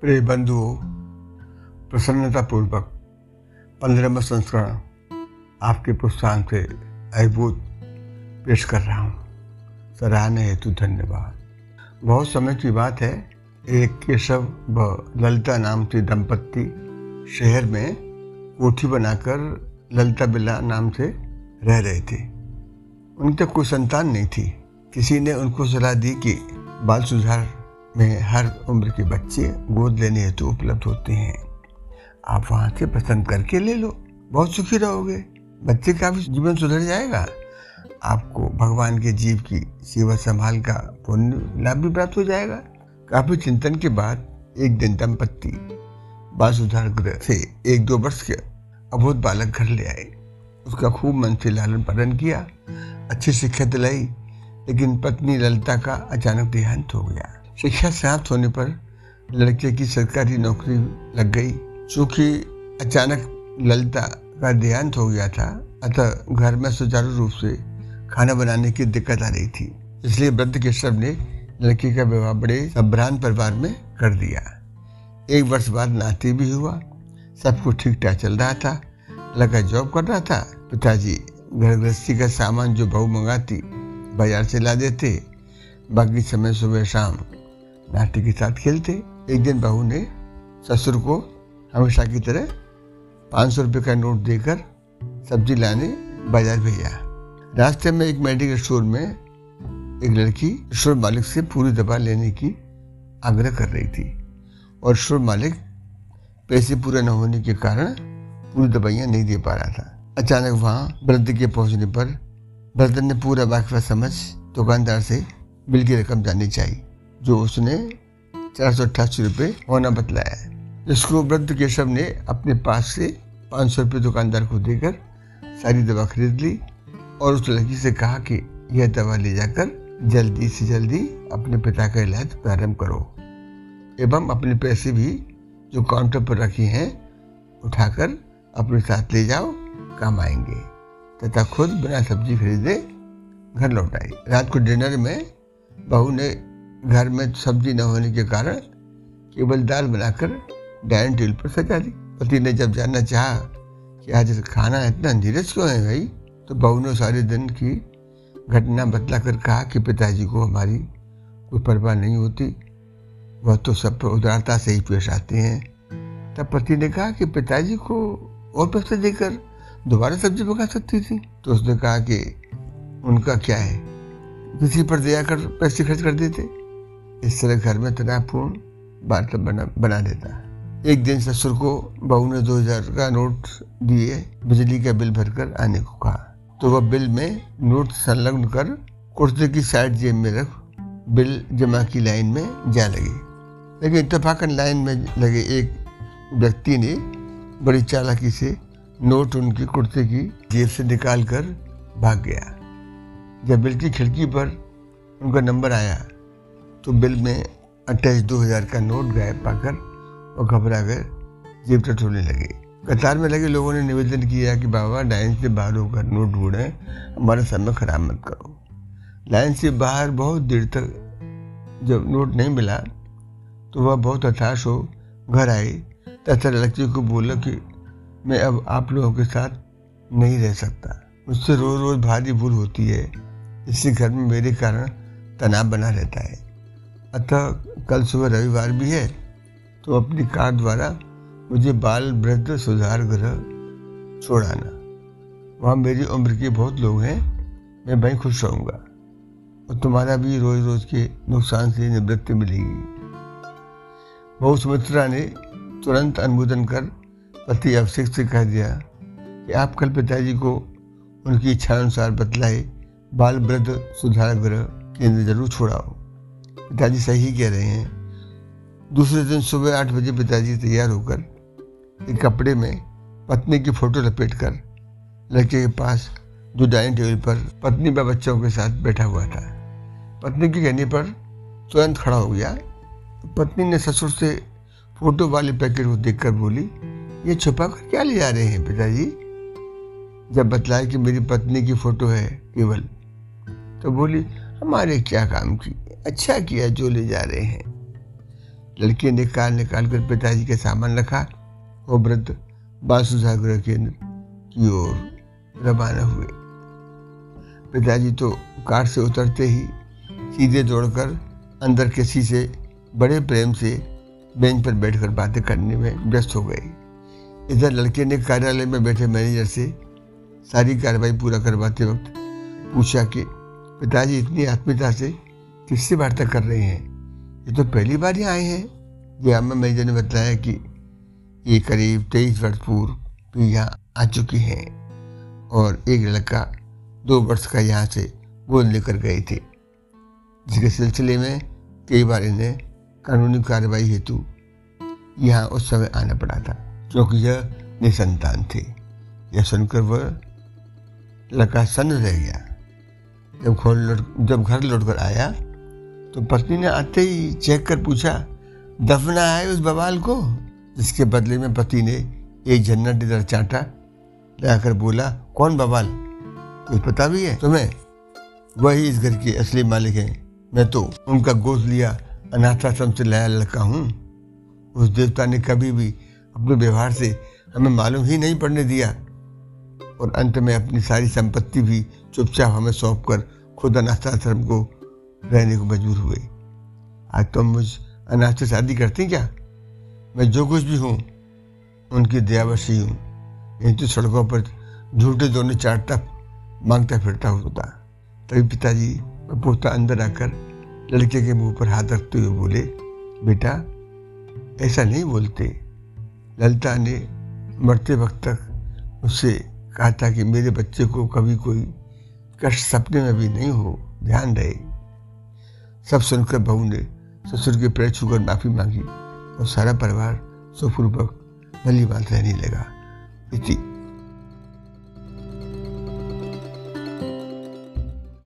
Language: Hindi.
प्रिय बंधुओं प्रसन्नतापूर्वक पंद्रहवा संस्करण आपके प्रोत्साहन से अभिभूत पेश कर रहा हूँ। सराहने हेतु धन्यवाद। बहुत समय की बात है, एक केशव व ललिता नाम से दंपत्ति शहर में कोठी बनाकर ललिता बिल्ला नाम से रह रहे थे। उनके कोई संतान नहीं थी। किसी ने उनको सलाह दी कि बाल सुधार में हर उम्र के बच्चे गोद लेने हेतु उपलब्ध होते हैं। आप वहाँ से पसंद करके ले लो। बहुत सुखी रहोगे। बच्चे का भी जीवन सुधर जाएगा। आपको भगवान के जीव की सेवा संभाल का पुण्य लाभ भी प्राप्त हो जाएगा। काफ़ी चिंतन के बाद एक दिन दंपत्ति बाल सुधार गृह से एक दो वर्ष के अबोध बालक घर ले आए। उसका खूब मन से लालन पालन किया। अच्छी शिक्षा दिलाई। लेकिन पत्नी ललिता का अचानक देहांत हो गया। शिक्षा समाप्त होने पर लड़के की सरकारी नौकरी लग गई, चूँकि अचानक ललिता का देहांत हो गया था। अतः घर में सुचारू रूप से खाना बनाने की दिक्कत आ रही थी, इसलिए वृद्ध केशव ने लड़की का विवाह बड़े संभ्रांत परिवार में कर दिया। एक वर्ष बाद नाती भी हुआ सब कुछ ठीक ठाक चल रहा था, लड़का जॉब कर रहा था। पिताजी घर गृहस्थी का सामान जो बहू मंगाती बाज़ार से ला देते, बाकी समय सुबह शाम नाटी के साथ खेलते। एक दिन बहू ने ससुर को हमेशा की तरह पाँच सौ रुपये का नोट देकर सब्ज़ी लाने बाज़ार भेजा। रास्ते में एक मेडिकल स्टोर में एक लड़की स्टोर मालिक से पूरी दवा लेने की आग्रह कर रही थी और स्टोर मालिक पैसे पूरे न होने के कारण पूरी दवाइयाँ नहीं दे पा रहा था। अचानक वहाँ वृद्ध के पहुँचने पर वृद्ध ने पूरा वाकफा समझ दुकानदार से बिल की रकम जाननी चाहिए। जो उसने चार सौ अट्ठासी रुपये होना बतलाया है। जिसको वृद्ध केशव ने अपने पास से पाँच सौ रुपये दुकानदार को देकर सारी दवा खरीद ली और उस लड़की से कहा कि यह दवा ले जाकर जल्दी से जल्दी अपने पिता का इलाज प्रारंभ करो। एवं अपने पैसे भी जो काउंटर पर रखे हैं, उठाकर अपने साथ ले जाओ, काम आएँगे। तथा खुद बिना सब्ज़ी खरीदे घर लौट आई रात को डिनर में बहू ने घर में सब्ज़ी न होने के कारण केवल दाल बनाकर डाइनिंग टेबल पर सजा दी। पति ने जब जानना चाहा कि आज खाना इतना नीरज क्यों है भाई तो बहू ने सारे दिन की घटना बतला कर कहा कि पिताजी को हमारी कोई परवाह नहीं होती। वह तो सब पर उदारता से ही पेश आते हैं। तब पति ने कहा कि पिताजी को और पैसे देकर दोबारा सब्ज़ी पका सकती थी। तो उसने कहा कि उनका क्या है? किसी पर दया कर पैसे खर्च कर देते। इस तरह घर में तनावपूर्ण बात बना बना देता है। एक दिन ससुर को बहू ने दो हज़ार का नोट दिए, बिजली का बिल भरकर आने को कहा। तो वह बिल में नोट संलग्न कर कुर्ते की साइड जेब में रख बिल जमा की लाइन में जा लगी। लेकिन इतफाकन लाइन में लगे एक व्यक्ति ने बड़ी चालाकी से नोट उनकी कुर्ते की जेब से निकाल कर भाग गया। जब बिल की खिड़की पर उनका नंबर आया तो बिल में अट्ठाईस दो हज़ार का नोट गायब पाकर और घबरा कर जेब टटोलने लगे। कतार में लगे लोगों ने निवेदन किया कि बाबा, लाइन से बाहर होकर नोट ढूंढें, हमारा समय खराब मत करो। लाइन से बाहर बहुत देर तक जब नोट नहीं मिला तो वह बहुत हताश हो घर आई तथा लड़की को बोला कि मैं अब आप लोगों के साथ नहीं रह सकता। मुझसे रोज़ रोज़ भारी भूल होती है इसी घर में मेरे कारण तनाव बना रहता है। अतः कल सुबह रविवार भी है तो अपनी कार द्वारा मुझे बाल वृद्ध सुधार गृह छोड़ाना। वहाँ मेरी उम्र के बहुत लोग हैं, मैं वहीं खुश रहूँगा। और तुम्हारा भी रोज रोज के नुकसान से निवृत्ति मिलेगी। बहु सुमित्रा ने तुरंत अनुमोदन कर पति अभिषेक से कह दिया कि आप कल पिताजी को उनकी इच्छानुसार बतलाए बाल वृद्ध सुधार गृह केंद्र ज़रूर छोड़ाओ। पिताजी सही कह रहे हैं। दूसरे दिन सुबह आठ बजे पिताजी तैयार होकर एक कपड़े में पत्नी की फ़ोटो लपेट कर लड़के के पास जो डाइनिंग टेबल पर पत्नी व बच्चों के साथ बैठा हुआ था। पत्नी के कहने पर तुरंत खड़ा हो गया। पत्नी ने ससुर से फ़ोटो वाले पैकेट को देखकर बोली, ये छुपा कर क्या ले जा रहे हैं पिताजी? जब बतलाया कि मेरी पत्नी की फ़ोटो है केवल तो बोली हमारे क्या काम की? अच्छा किया जो ले जा रहे हैं। लड़के ने कार निकाल कर पिताजी के सामान रखा और वृद्ध बांसु सागर केंद्र की ओर रवाना हुए। पिताजी तो कार से उतरते ही सीधे दौड़कर अंदर किसी से बड़े प्रेम से बेंच पर बैठकर बातें करने में व्यस्त हो गए। इधर लड़के ने कार्यालय में बैठे मैनेजर से सारी कार्रवाई पूरा करवाते वक्त पूछा कि पिताजी, इतनी आत्मीयता से किससे वार्ता कर रहे हैं? ये तो पहली बार ही आए हैं। ग्रामा मैनेजर ने बताया कि ये करीब तेईस वर्ष पूर्व भी यहाँ आ चुकी हैं और एक लड़का दो वर्ष का यहाँ से गोद लेकर गए थे। जिसके सिलसिले में कई बार इन्हें कानूनी कार्रवाई हेतु यहाँ उस समय आना पड़ा था क्योंकि यह निसंतान थे। यह सुनकर वह लड़का सन्न रह गया। जब खोल लौट जब घर लौट कर आया तो पत्नी ने आते ही चेक कर पूछा, दफना है उस बवाल को? जिसके बदले में पति ने एक झन्ना डिदर चाटा, लाकर बोला, कौन बवाल? कुछ पता भी है तुम्हें? वही इस घर के असली मालिक हैं। मैं तो उनका गोद लिया अनाथाश्रम से लाया लड़का हूँ। उस देवता ने कभी भी अपने व्यवहार से हमें मालूम ही नहीं पड़ने दिया। और अंत में अपनी सारी संपत्ति भी चुपचाप हमें सौंप कर खुद अनाथाश्रम को रहने को मजबूर हुए। आज तुम तो मुझ अनाथ से शादी करती क्या? मैं जो कुछ भी हूँ, उनकी दयावशी हूँ नहीं तो सड़कों पर झूठे दोनों चाटता माँगता फिरता होता। तभी पिताजी और पोता अंदर आकर लड़के के मुँह पर हाथ रखते हुए बोले, बेटा, ऐसा नहीं बोलते। ललिता ने मरते वक्त तक मुझसे कहा था कि मेरे बच्चे को कभी कोई कष्ट सपने में भी नहीं हो, ध्यान रहे। सब सुनकर बहू ने ससुर के पैर छूकर माफ़ी मांगी और सारा परिवार सुखपूर्वक भली बात रहने लगा। इति